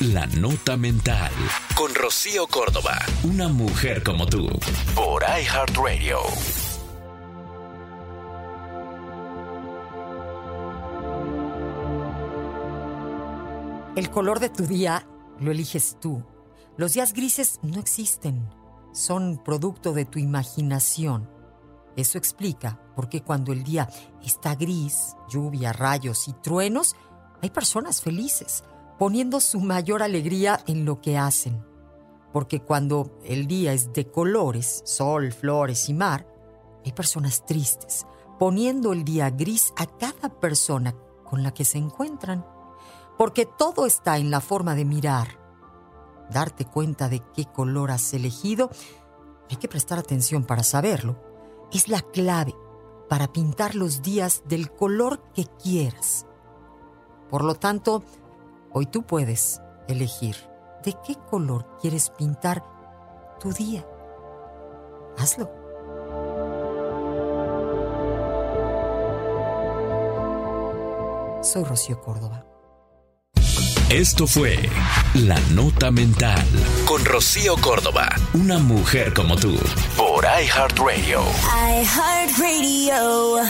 La Nota Mental. Con Rocío Córdoba. Una mujer como tú. Por iHeartRadio. El color de tu día lo eliges tú. Los días grises no existen. Son producto de tu imaginación. Eso explica por qué cuando el día está gris, lluvia, rayos y truenos, hay personas felices, poniendo su mayor alegría en lo que hacen. Porque cuando el día es de colores, sol, flores y mar, hay personas tristes, poniendo el día gris a cada persona con la que se encuentran. Porque todo está en la forma de mirar. Darte cuenta de qué color has elegido, hay que prestar atención para saberlo es la clave para pintar los días del color que quieras. Por lo tanto, hoy tú puedes elegir de qué color quieres pintar tu día. Hazlo. Soy Rocío Córdoba. Esto fue La Nota Mental con Rocío Córdoba, una mujer como tú, por iHeartRadio. iHeartRadio.